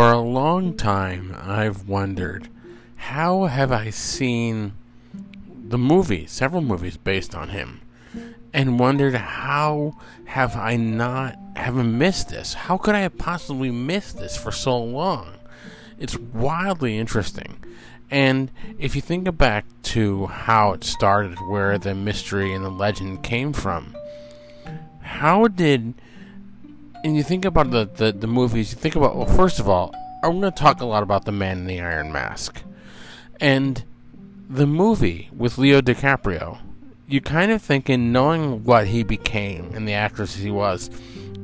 long time I've wondered how have I seen the movie, several movies based on him, and wondered how have I not haven't missed this? How could I have possibly missed this for so long? It's wildly interesting. And if you think back to how it started, where the mystery and the legend came from, how did and you think about the, the, the movies, you think about well, first of all, I'm going to talk a lot about the Man in the Iron Mask, and the movie with Leo DiCaprio. You kind of think in knowing what he became and the actress he was,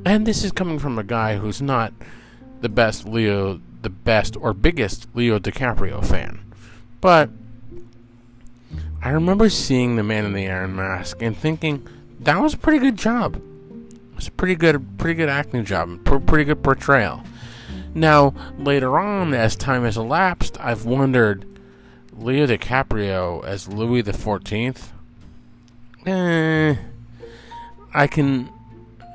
and this is coming from a guy who's not the best Leo, the best or biggest Leo DiCaprio fan, but I remember seeing the Man in the Iron Mask and thinking that was a pretty good job. It's a pretty good, pretty good acting job, pretty good portrayal. Now, later on, as time has elapsed, I've wondered Leo DiCaprio as Louis the Fourteenth. Eh, I can.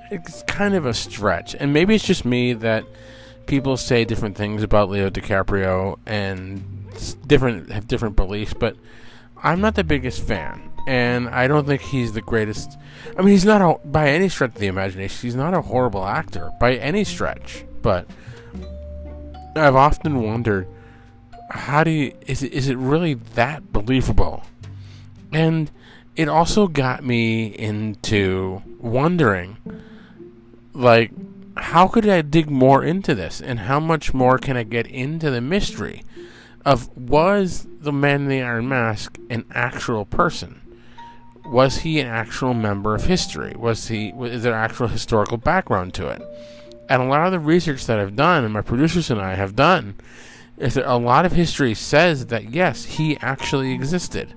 It's kind of a stretch, and maybe it's just me that people say different things about Leo DiCaprio and different have different beliefs, but I'm not the biggest fan and I don't think he's the greatest. I mean, he's not a, by any stretch of the imagination. He's not a horrible actor by any stretch. But I've often wondered, how do you is it is it really that believable? And it also got me into wondering, like, how could I dig more into this, and how much more can I get into the mystery of was the man in the Iron Mask an actual person? Was he an actual member of history? Was he is there actual historical background to it? And a lot of the research that I've done and my producers and I have done is that a lot of history says that yes, he actually existed.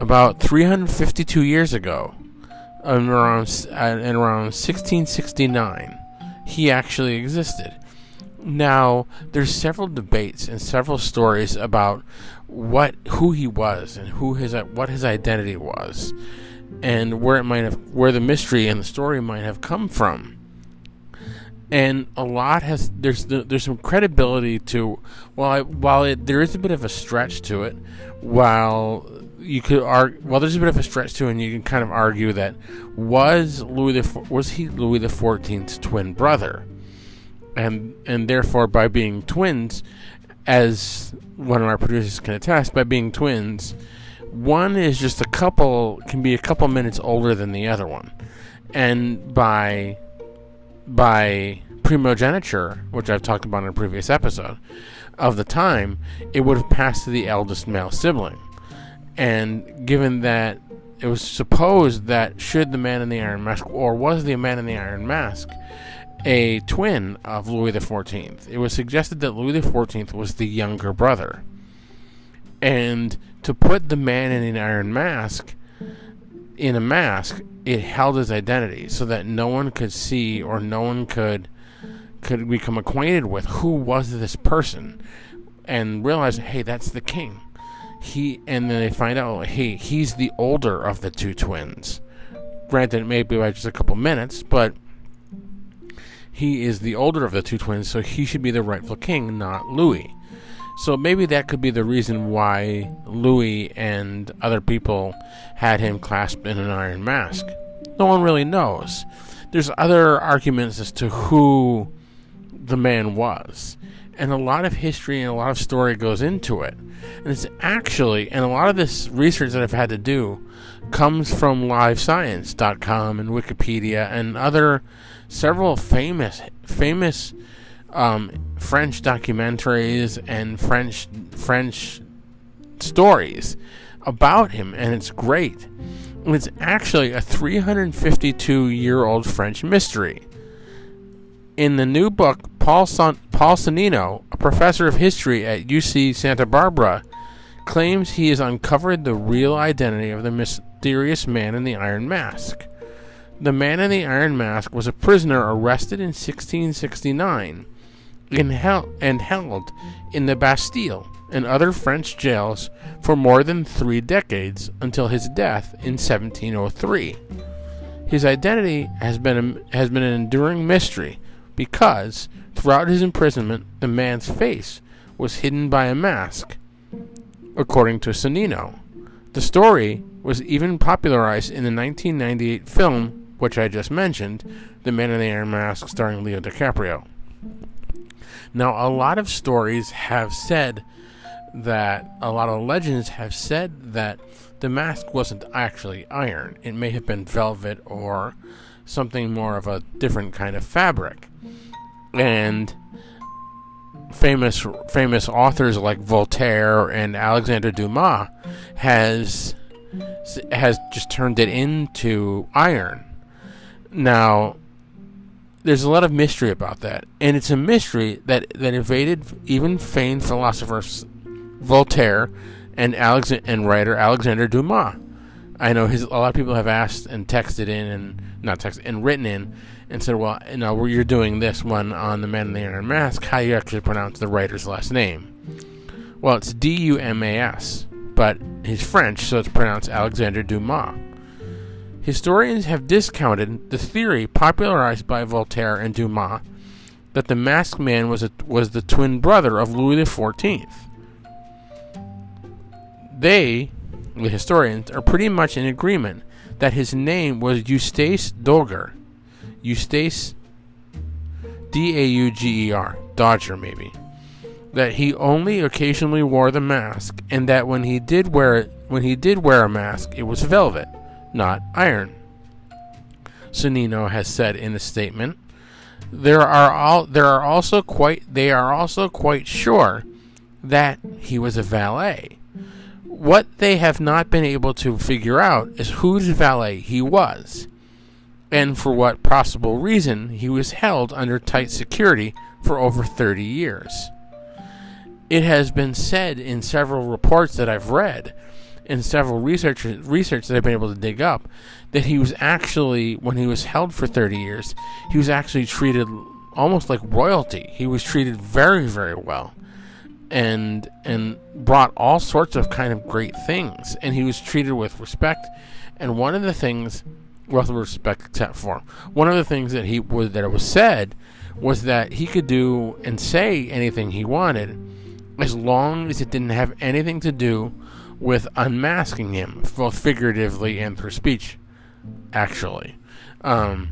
About 352 years ago, in around in around 1669, he actually existed. Now, there's several debates and several stories about what who he was and who his what his identity was, and where it might have where the mystery and the story might have come from. And a lot has there's there's some credibility to while I, while it, there is a bit of a stretch to it, while you could argue well there's a bit of a stretch to it and you can kind of argue that was Louis the was he Louis the 14th's twin brother and and therefore by being twins, as one of our producers can attest, by being twins, one is just a couple can be a couple minutes older than the other one, and by by primogeniture, which I've talked about in a previous episode, of the time, it would have passed to the eldest male sibling. And given that it was supposed that should the man in the iron mask, or was the man in the iron mask, a twin of Louis XIV. It was suggested that Louis XIV was the younger brother. And to put the man in an iron mask in a mask, it held his identity so that no one could see or no one could could become acquainted with who was this person and realize, hey, that's the king. He and then they find out, hey, he's the older of the two twins. Granted, maybe by just a couple minutes, but he is the older of the two twins, so he should be the rightful king, not Louis. So maybe that could be the reason why Louis and other people had him clasped in an iron mask. No one really knows. There's other arguments as to who the man was. And a lot of history and a lot of story goes into it. And it's actually, and a lot of this research that I've had to do comes from livescience.com and Wikipedia and other several famous famous um, French documentaries and French French stories about him, and it's great. It's actually a 352 year old French mystery. In the new book, Paul, Son- Paul Sonnino, a professor of history at UC Santa Barbara, claims he has uncovered the real identity of the mysterious man in the Iron Mask. The man in the Iron Mask was a prisoner arrested in 1669 and held, and held in the Bastille and other French jails for more than three decades until his death in 1703. His identity has been a, has been an enduring mystery because throughout his imprisonment, the man's face was hidden by a mask, according to Sonnino. The story was even popularized in the 1998 film, which I just mentioned, The Man in the Iron Mask, starring Leo DiCaprio. Now, a lot of stories have said that, a lot of legends have said that the mask wasn't actually iron. It may have been velvet or something more of a different kind of fabric. And famous famous authors like Voltaire and Alexander Dumas has has just turned it into iron. Now, there's a lot of mystery about that, and it's a mystery that that evaded even famed philosophers Voltaire and Alex and writer Alexander Dumas. I know his a lot of people have asked and texted in and not texted and written in and said, "Well, you know, you're doing this one on the Man in the Iron Mask. How you actually pronounce the writer's last name?" Well, it's D U M A S, but he's French, so it's pronounced Alexander Dumas. Historians have discounted the theory popularized by Voltaire and Dumas that the masked man was a, was the twin brother of Louis XIV. They, the historians, are pretty much in agreement that his name was Eustace Dauger. Eustace, D A U G E R, Dodger maybe. That he only occasionally wore the mask, and that when he did wear it, when he did wear a mask, it was velvet, not iron. Sonnino has said in a statement. There are all there are also quite they are also quite sure that he was a valet what they have not been able to figure out is whose valet he was, and for what possible reason he was held under tight security for over 30 years. It has been said in several reports that I've read, in several research research that I've been able to dig up, that he was actually, when he was held for 30 years, he was actually treated almost like royalty. He was treated very, very well and and brought all sorts of kind of great things and he was treated with respect and one of the things with respect for one of the things that he was that it was said was that he could do and say anything he wanted as long as it didn't have anything to do with unmasking him both figuratively and through speech actually. Um,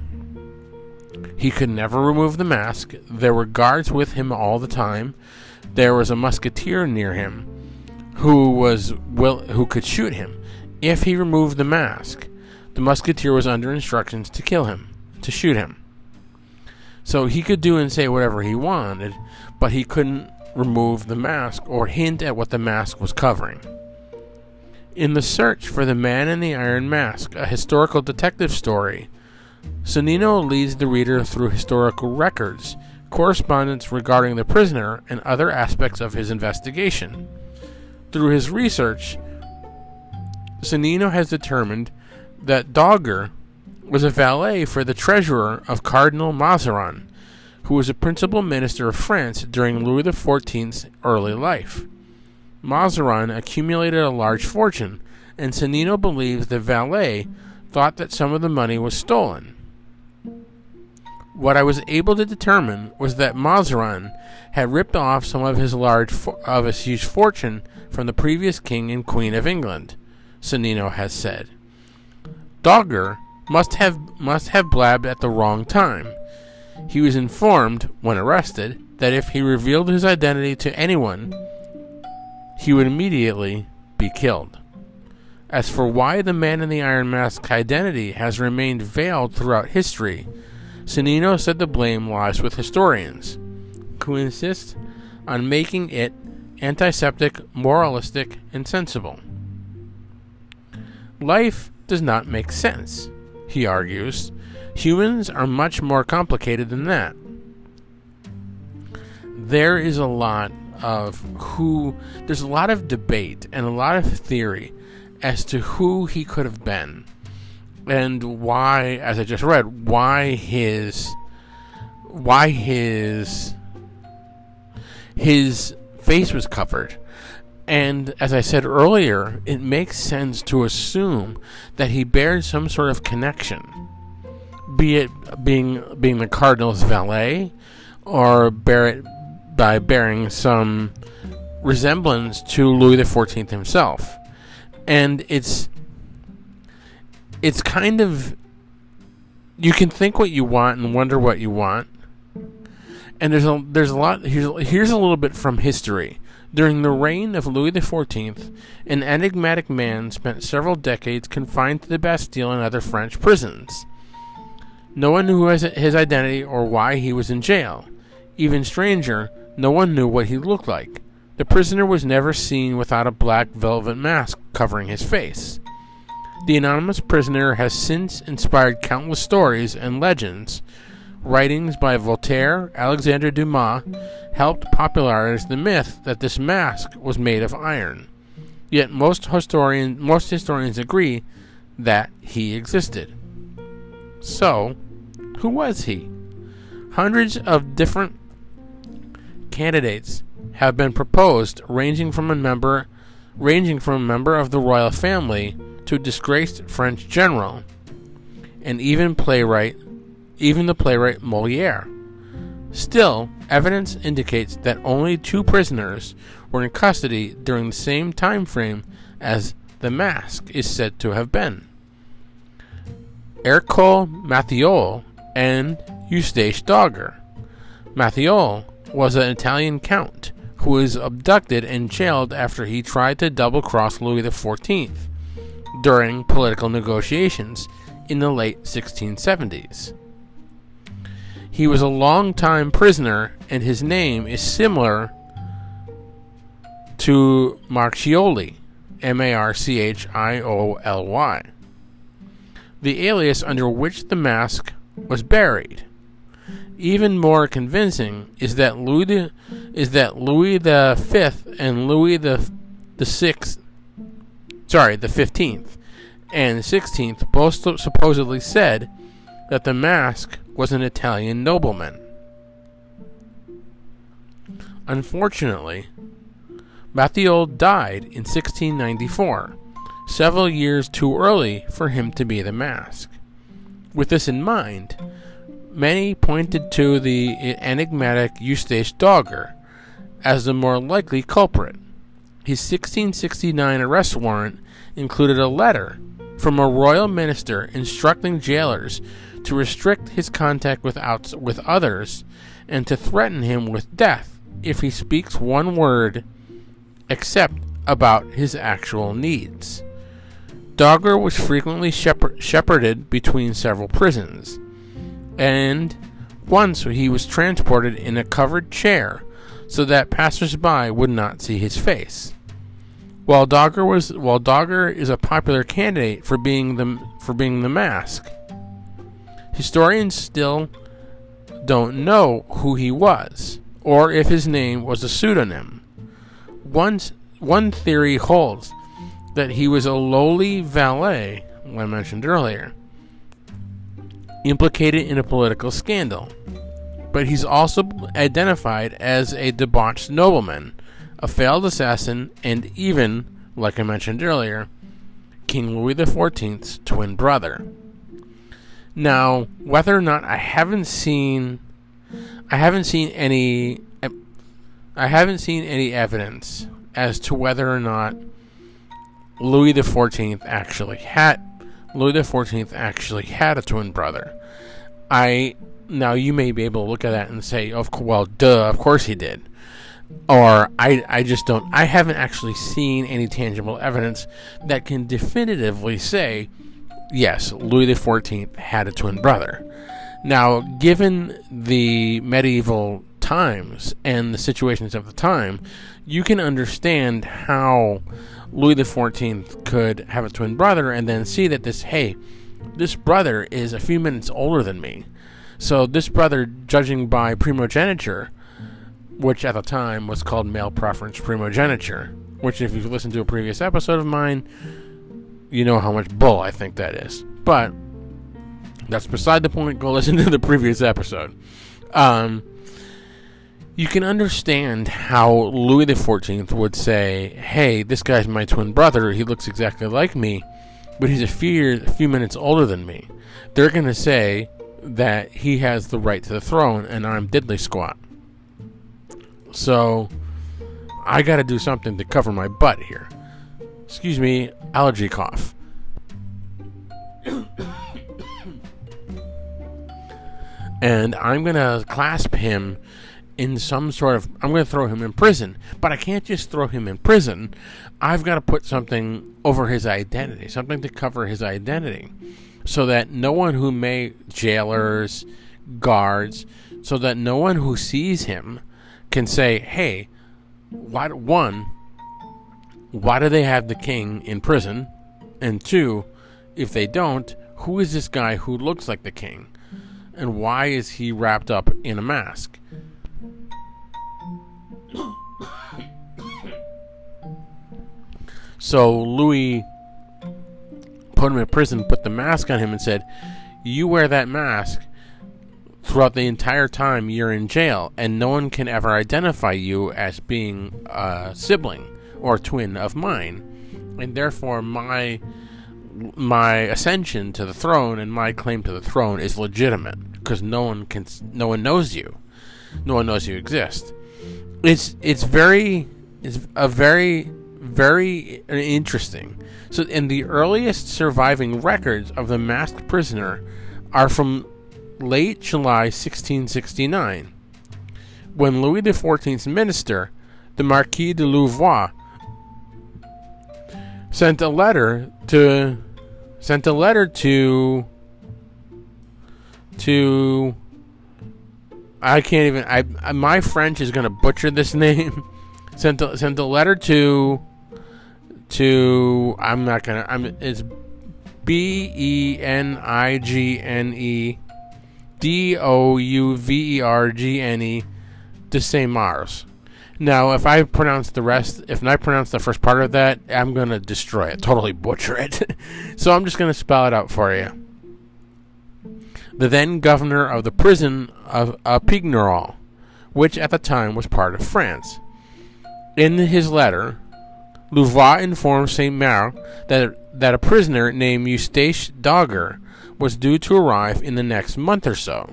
he could never remove the mask. There were guards with him all the time. There was a musketeer near him who was will who could shoot him. If he removed the mask. The musketeer was under instructions to kill him, to shoot him. So he could do and say whatever he wanted, but he couldn't remove the mask or hint at what the mask was covering. In the search for the man in the iron mask, a historical detective story, Sonnino leads the reader through historical records correspondence regarding the prisoner, and other aspects of his investigation. Through his research, Sonnino has determined that Dauger was a valet for the treasurer of Cardinal Mazarin, who was a principal minister of France during Louis XIV's early life. Mazarin accumulated a large fortune, and Sonnino believes the valet thought that some of the money was stolen. What I was able to determine was that Mazarin had ripped off some of his large fo- of his huge fortune from the previous king and queen of England, Sonnino has said. Dauger must have must have blabbed at the wrong time. He was informed, when arrested, that if he revealed his identity to anyone, he would immediately be killed. As for why the man in the Iron Mask's identity has remained veiled throughout history, Sonnino said the blame lies with historians, who insist on making it antiseptic, moralistic, and sensible. Life does not make sense, he argues. Humans are much more complicated than that. There is a lot of who, there's a lot of debate and a lot of theory as to who he could have been and why, as I just read, why his, why his, his face was covered. And as I said earlier, it makes sense to assume that he bears some sort of connection, be it being being the cardinal's valet, or bear it by bearing some resemblance to Louis XIV himself. And it's it's kind of you can think what you want and wonder what you want. And there's a there's a lot here's here's a little bit from history. During the reign of Louis XIV, an enigmatic man spent several decades confined to the Bastille and other French prisons. No one knew his identity or why he was in jail. Even stranger, no one knew what he looked like. The prisoner was never seen without a black velvet mask covering his face. The anonymous prisoner has since inspired countless stories and legends. Writings by Voltaire, Alexandre Dumas, helped popularize the myth that this mask was made of iron. Yet most historians, most historians agree that he existed. So, who was he? Hundreds of different candidates have been proposed, ranging from a member, ranging from a member of the royal family to a disgraced French general, and even playwright, even the playwright Moliere. Still, evidence indicates that only two prisoners were in custody during the same time frame as the mask is said to have been. Ercole Matthioli and Eustache Dauger. Matthioli was an Italian count who was abducted and jailed after he tried to double cross Louis XIV during political negotiations in the late 1670s. He was a long-time prisoner, and his name is similar to Marchioly, M A R C H I O L Y, the alias under which the mask was buried. Even more convincing is that Louis the, is that Louis the Fifth and Louis the the Sixth, sorry, the Fifteenth and Sixteenth both supposedly said that the mask was an Italian nobleman. Unfortunately, Matthioli died in 1694, several years too early for him to be the mask. With this in mind, many pointed to the enigmatic Eustace Dauger as the more likely culprit. His 1669 arrest warrant included a letter from a royal minister instructing jailers to restrict his contact with, outs- with others and to threaten him with death if he speaks one word except about his actual needs. Dauger was frequently shepherded between several prisons, and once he was transported in a covered chair so that passersby would not see his face. While Dauger was while Dauger is a popular candidate for being the for being the mask, Historians still don't know who he was, or if his name was a pseudonym. One, one theory holds that he was a lowly valet, I mentioned earlier, implicated in a political scandal. But he's also identified as a debauched nobleman, a failed assassin, and even, like I mentioned earlier, King Louis XIV's twin brother. Now, whether or not I haven't seen, I haven't seen any, I haven't seen any evidence as to whether or not Louis the Fourteenth actually had Louis the Fourteenth actually had a twin brother. I now you may be able to look at that and say, "Of well, duh, of course he did." Or I, I just don't. I haven't actually seen any tangible evidence that can definitively say yes, Louis XIV had a twin brother. Now, given the medieval times and the situations of the time, you can understand how Louis XIV could have a twin brother and then see that this, hey, this brother is a few minutes older than me. So, this brother, judging by primogeniture, which at the time was called male preference primogeniture, which, if you've listened to a previous episode of mine, you know how much bull I think that is. But that's beside the point. Go listen to the previous episode. Um, you can understand how Louis XIV would say, "Hey, this guy's my twin brother. He looks exactly like me, but he's a few a few minutes older than me." They're going to say, that he has the right to the throne and I'm diddly squat. So I got to do something to cover my butt here. Excuse me, allergy cough. and I'm going to clasp him in some sort of I'm going to throw him in prison, but I can't just throw him in prison. I've got to put something over his identity, something to cover his identity so that no one who may jailers, guards, so that no one who sees him can say, "Hey, why one, why do they have the king in prison?" And two, if they don't, who is this guy who looks like the king? And why is he wrapped up in a mask? So Louis put him in prison, put the mask on him, and said, You wear that mask throughout the entire time you're in jail, and no one can ever identify you as being a sibling or twin of mine. And therefore, my my ascension to the throne and my claim to the throne is legitimate because no one can no one knows you. No one knows you exist. It's it's very it's a very very interesting. So, in the earliest surviving records of the masked prisoner are from late July 1669, when Louis XIV's minister, the Marquis de Louvois, sent a letter to sent a letter to to I can't even I my French is going to butcher this name. sent a, sent a letter to to I'm not gonna I'm it's B E N I G N E D O U V E R G N E de Saint Mars. Now, if I pronounce the rest, if I pronounce the first part of that, I'm gonna destroy it, totally butcher it. so I'm just gonna spell it out for you. The then governor of the prison of Pignerol, which at the time was part of France. In his letter, Louvois informed Saint Mars that, that a prisoner named Eustache Dauger was due to arrive in the next month or so.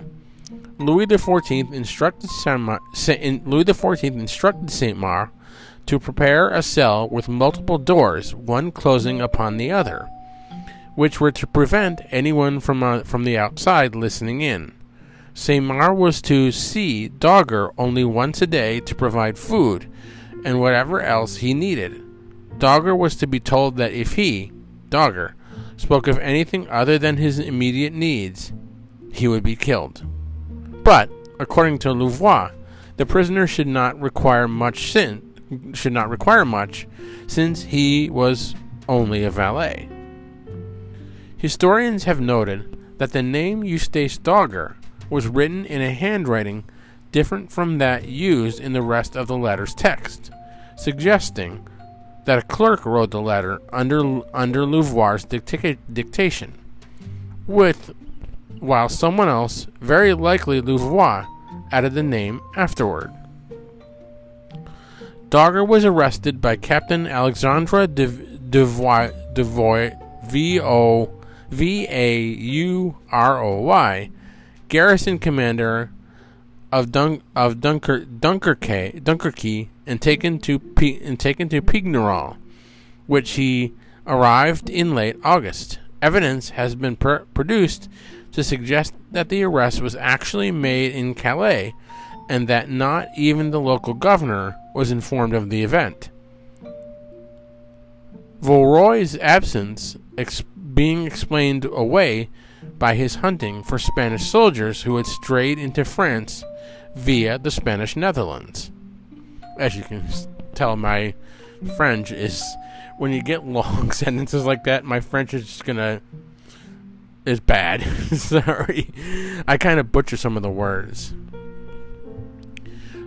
Louis XIV instructed Saint Louis XIV instructed Saint Mars to prepare a cell with multiple doors, one closing upon the other, which were to prevent anyone from uh, from the outside listening in. Saint Mars was to see Dauger only once a day to provide food and whatever else he needed. Dauger was to be told that if he, Dauger, spoke of anything other than his immediate needs, he would be killed. But, according to Louvois, the prisoner should not require much sin should not require much, since he was only a valet. Historians have noted that the name Eustace Dauger was written in a handwriting different from that used in the rest of the letter's text, suggesting that a clerk wrote the letter under under Louvois' dicta- dictation, with while someone else, very likely Louvois, added the name afterward. Dauger was arrested by Captain Alexandre de, Devoy, Devoy, V O V A U R O Y, garrison commander of Dun- of Dunker- Dunkerque, Dunkerque and taken to and taken to Pignerol, which he arrived in late August. Evidence has been pr- produced to suggest that the arrest was actually made in Calais and that not even the local governor was informed of the event. Vauroy's absence ex- being explained away by his hunting for Spanish soldiers who had strayed into France via the Spanish Netherlands as you can tell, my French is when you get long sentences like that, my French is just gonna is bad. Sorry, I kind of butcher some of the words.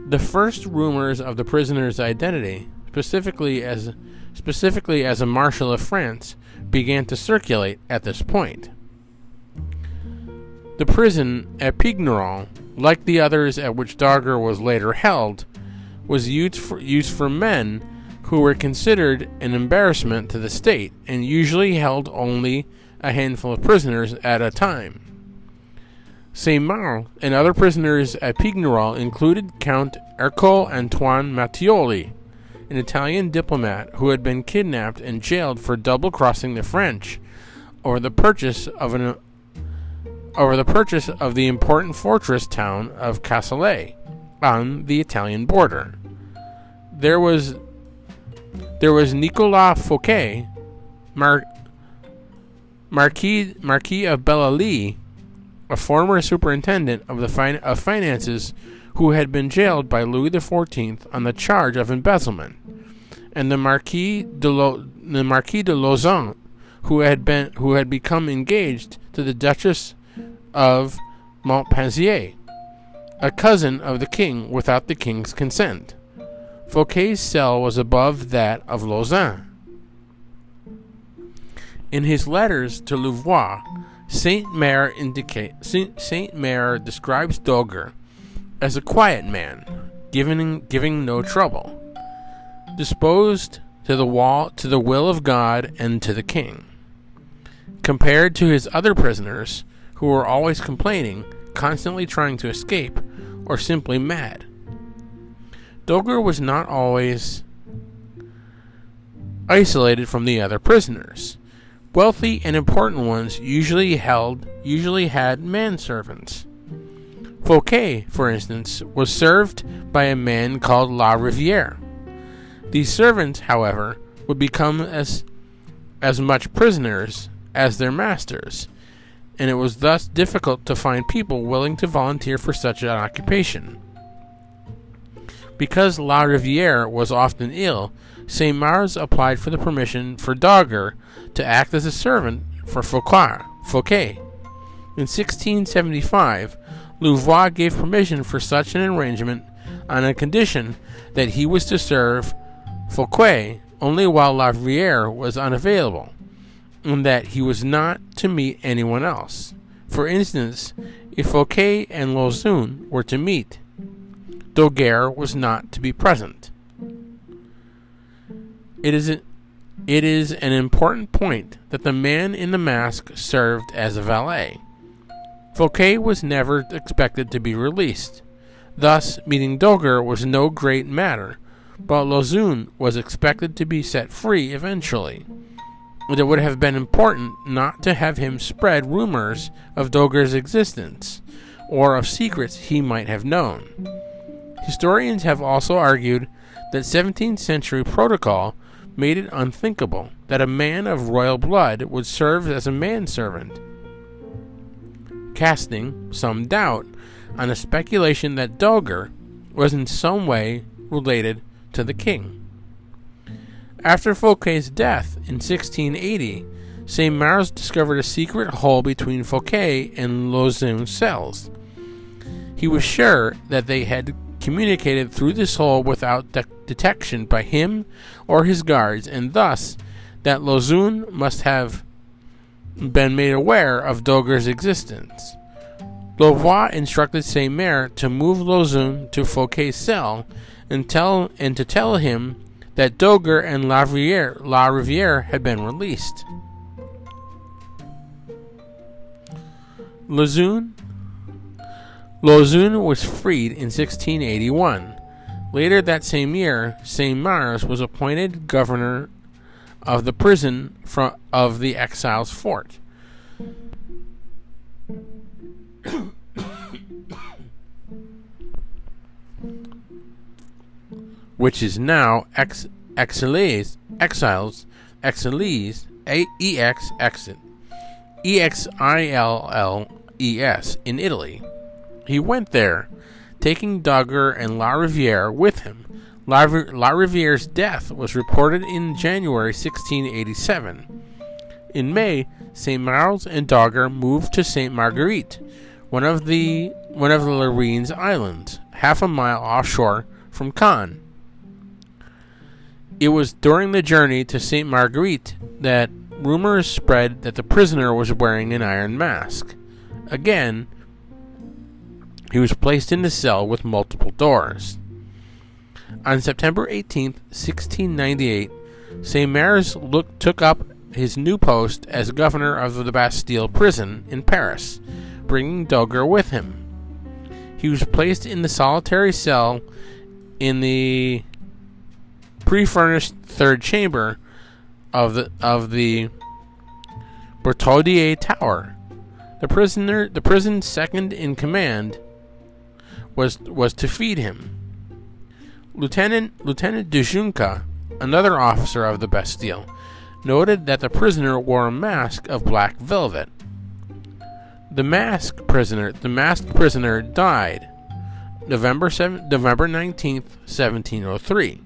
The first rumors of the prisoner's identity, specifically as specifically as a marshal of France, began to circulate at this point. The prison at Pignerol, like the others at which Dauger was later held, was used for, used for men who were considered an embarrassment to the state and usually held only a handful of prisoners at a time. Mars and other prisoners at Pignerol included Count Ercole Antoine Mattioli, an Italian diplomat who had been kidnapped and jailed for double crossing the French over the purchase of an over the purchase of the important fortress town of Casale on the Italian border. There was there was Nicolas Fouquet, Mar- Marquis Marquis of Belle-Île, a former superintendent of the fin- of finances who had been jailed by Louis XIV on the charge of embezzlement, and the Marquis de Lo- the Marquis de Lauzun, who had been who had become engaged to the Duchess of Montpensier, a cousin of the king without the king's consent. Fouquet's cell was above that of Lauzun. In his letters to Louvois, Saint Mare indicate Saint describes Dauger as a quiet man, giving giving no trouble, disposed to the wall to the will of God and to the king. Compared to his other prisoners, who were always complaining, constantly trying to escape, or simply mad. Dauger was not always isolated from the other prisoners. Wealthy and important ones usually held usually had manservants. Fouquet, for instance, was served by a man called La Riviere. These servants, however, would become as as much prisoners as their masters, and it was thus difficult to find people willing to volunteer for such an occupation. Because La Riviere was often ill, Saint Mars applied for the permission for Dauger to act as a servant for Fouquet. In 1675, Louvois gave permission for such an arrangement on a condition that he was to serve Fouquet only while La Riviere was unavailable, and that he was not to meet anyone else. For instance, if Fouquet and Lauzun were to meet, Dauger was not to be present. It is, a, it is an important point that the man in the mask served as a valet. Fouquet was never expected to be released. Thus, meeting Dauger was no great matter, but Lauzun was expected to be set free eventually. It would have been important not to have him spread rumors of Dauger's existence, or of secrets he might have known. Historians have also argued that 17th century protocol made it unthinkable that a man of royal blood would serve as a manservant, casting some doubt on the speculation that Dauger was in some way related to the king. After Fouquet's death in 1680, St. Mars discovered a secret hole between Fouquet and Lauzun's cells. He was sure that they had communicated through this hole without de- detection by him or his guards, and thus that Lauzun must have been made aware of Dauger's existence. Louvois instructed Saint Mare to move Lauzun to Fouquet's cell and tell and to tell him that Dauger and La Riviere, La Riviere had been released. Lauzun Lauzun was freed in 1681. Later that same year, Saint Mars was appointed governor of the prison of the Exilles fort. which is now ex exiles exiles exiles a e x exit e x i l l e s in Italy. He went there, taking Dauger and La Riviere with him. La, La Riviere's death was reported in January 1687. In May, St. Mars and Dauger moved to St. Marguerite, one of the one of the Lérins Islands, half a mile offshore from Cannes. It was during the journey to St. Marguerite that rumors spread that the prisoner was wearing an iron mask. Again, he was placed in the cell with multiple doors. On September 18, 1698, St. Mars took up his new post as governor of the Bastille prison in Paris, bringing Dauger with him. He was placed in the solitary cell in the pre-furnished third chamber of the of the Bertaudier Tower. The prisoner, the prison's second in command, was was to feed him. Lieutenant Lieutenant de Junca, another officer of the Bastille, noted that the prisoner wore a mask of black velvet. The mask prisoner, the masked prisoner died November 7, November 19th, 1703,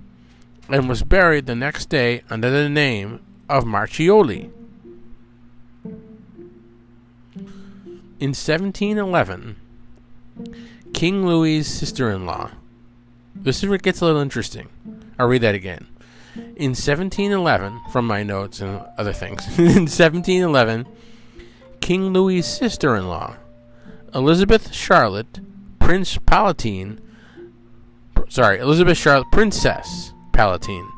and was buried the next day under the name of Marchioly. In 1711, King Louis's sister-in-law. This is where it gets a little interesting. I'll read that again. In 1711, from my notes and other things, in 1711, King Louis's sister in law, Elizabeth Charlotte, Prince Palatine, sorry, Elizabeth Charlotte, Princess Palatine,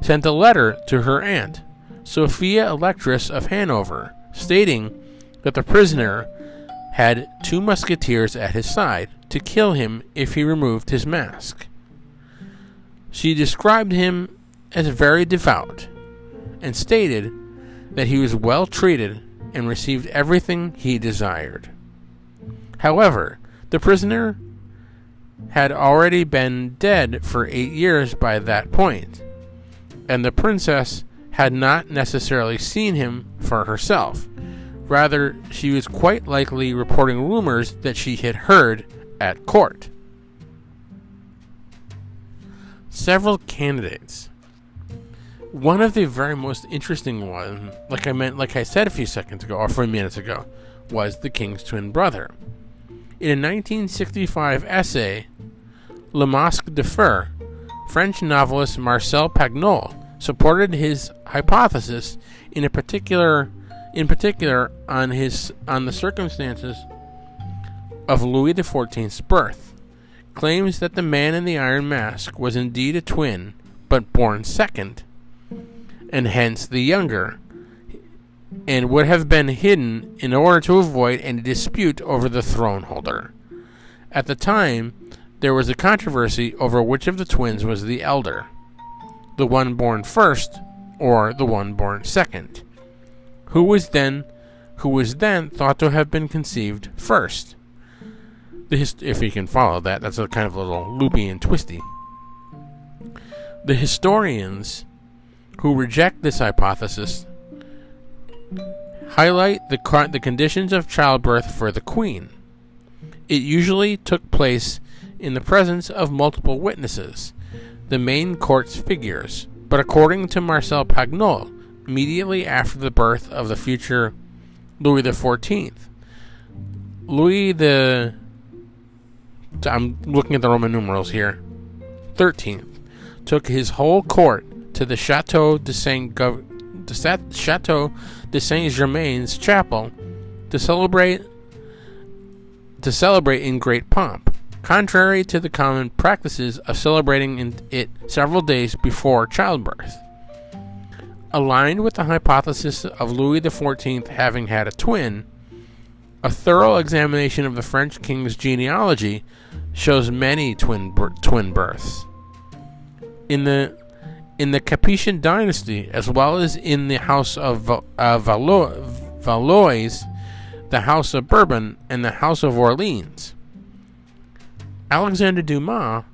sent a letter to her aunt, Sophia Electress of Hanover, stating that the prisoner had two musketeers at his side to kill him if he removed his mask. She described him as very devout and stated that he was well treated and received everything he desired. However, the prisoner had already been dead for eight years by that point, and the princess had not necessarily seen him for herself. Rather, she was quite likely reporting rumors that she had heard at court. Several candidates one of the very most interesting ones, like I meant, like I said a few seconds ago, or a few minutes ago, was the king's twin brother. In a 1965 essay, Le Masque de Fer, French novelist Marcel Pagnol supported his hypothesis in a particular, in particular, on his on the circumstances of Louis XIV's birth. Claims that the man in the Iron Mask was indeed a twin, but born second and hence the younger, and would have been hidden in order to avoid any dispute over the throne holder. At the time, there was a controversy over which of the twins was the elder the one born first or the one born second who was then who was then thought to have been conceived first. Hist- if you can follow that that's a kind of a little loopy and twisty. The historians who reject this hypothesis highlight the, the conditions of childbirth for the queen. It usually took place in the presence of multiple witnesses, the main court's figures, but according to Marcel Pagnol, immediately after the birth of the future Louis XIV, Louis the I'm looking at the Roman numerals here. 13th took his whole court to the Chateau de Saint the Chateau de Saint Germain's chapel to celebrate to celebrate in great pomp, contrary to the common practices of celebrating it several days before childbirth. Aligned with the hypothesis of Louis XIV having had a twin, a thorough examination of the French king's genealogy shows many twin twin births. In the in the Capetian dynasty, as well as in the House of uh, Valois, the House of Bourbon, and the House of Orleans. Alexander Dumas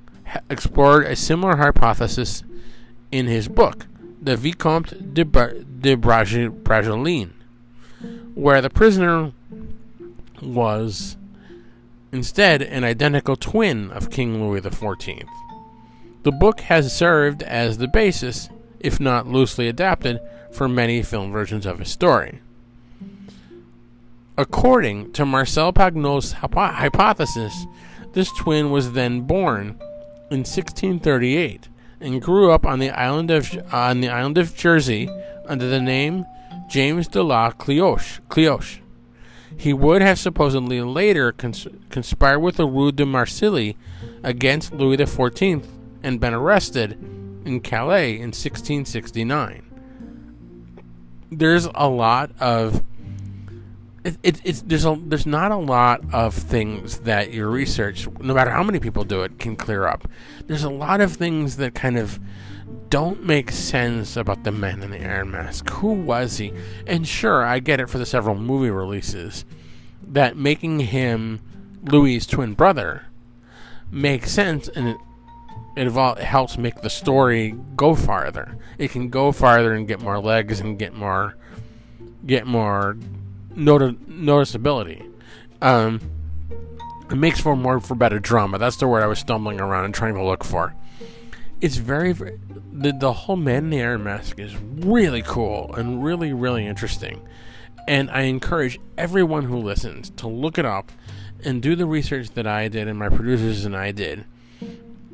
explored a similar hypothesis in his book, The Vicomte de, Bra- de Bragelonne, where the prisoner was instead an identical twin of King Louis XIV. The book has served as the basis, if not loosely adapted, for many film versions of his story. According to Marcel Pagnol's hypothesis, this twin was then born in 1638 and grew up on the island of on the island of Jersey under the name James de la Cloche. Cloche. He would have supposedly later cons- conspired with the Roux de Marsilly against Louis XIV and been arrested in Calais in 1669. There's a lot of it, it, it's there's a there's not a lot of things that your research, no matter how many people do it, can clear up. There's a lot of things that kind of don't make sense about the man in the Iron Mask. Who was he? And sure, I get it for the several movie releases that making him Louis' twin brother makes sense and it, it, evol- helps make the story go farther. It can go farther and get more legs and get more get more noti- noticeability. Um, it makes for more for better drama. That's the word I was stumbling around and trying to look for. It's very, very the the whole Man in the Iron Mask is really cool and really really interesting. And I encourage everyone who listens to look it up and do the research that I did and my producers and I did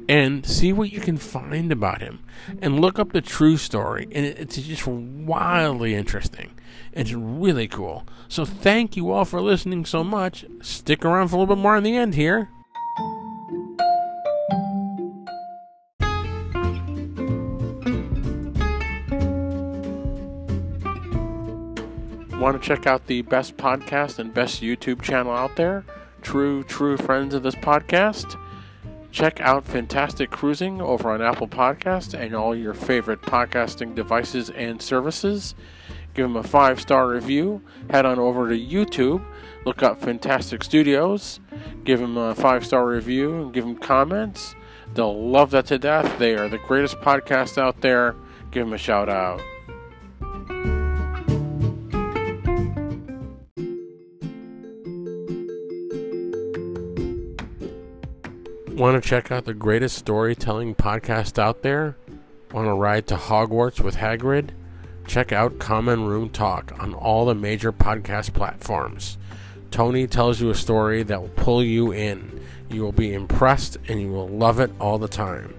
and see what you can find about him and look up the true story and it's just wildly interesting it's really cool. So thank you all for listening so much. Stick around for a little bit more in the end here. Want to check out the best podcast and best youtube channel out there? True, true friends of this podcast, check out Fantastic Cruising over on Apple Podcast and all your favorite podcasting devices and services. Give them a five star review. Head on over to YouTube, look up Fantastic Studios, give them a five star review, and give them comments. They'll love that to death. They are the greatest podcast out there. Give them a shout out. Want to check out the greatest storytelling podcast out there? On a ride to Hogwarts with Hagrid? Check out Common Room Talk on all the major podcast platforms. Tony tells you a story that will pull you in. You will be impressed and you will love it all the time.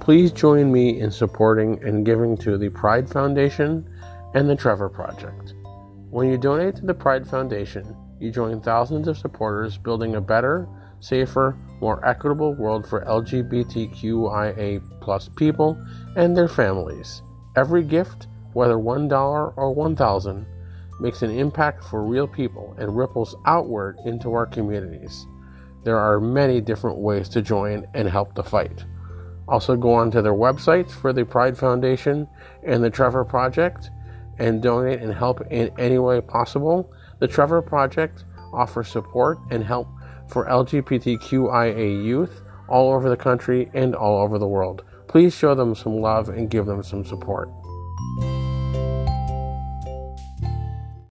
Please join me in supporting and giving to the Pride Foundation and the Trevor Project. When you donate to the Pride Foundation, you join thousands of supporters building a better, safer, more equitable world for LGBTQIA people and their families. Every gift, whether $1 or 1000 makes an impact for real people and ripples outward into our communities. There are many different ways to join and help the fight. Also, go on to their websites for the Pride Foundation and the Trevor Project and donate and help in any way possible. The Trevor Project offers support and help for LGBTQIA youth all over the country and all over the world. Please show them some love and give them some support.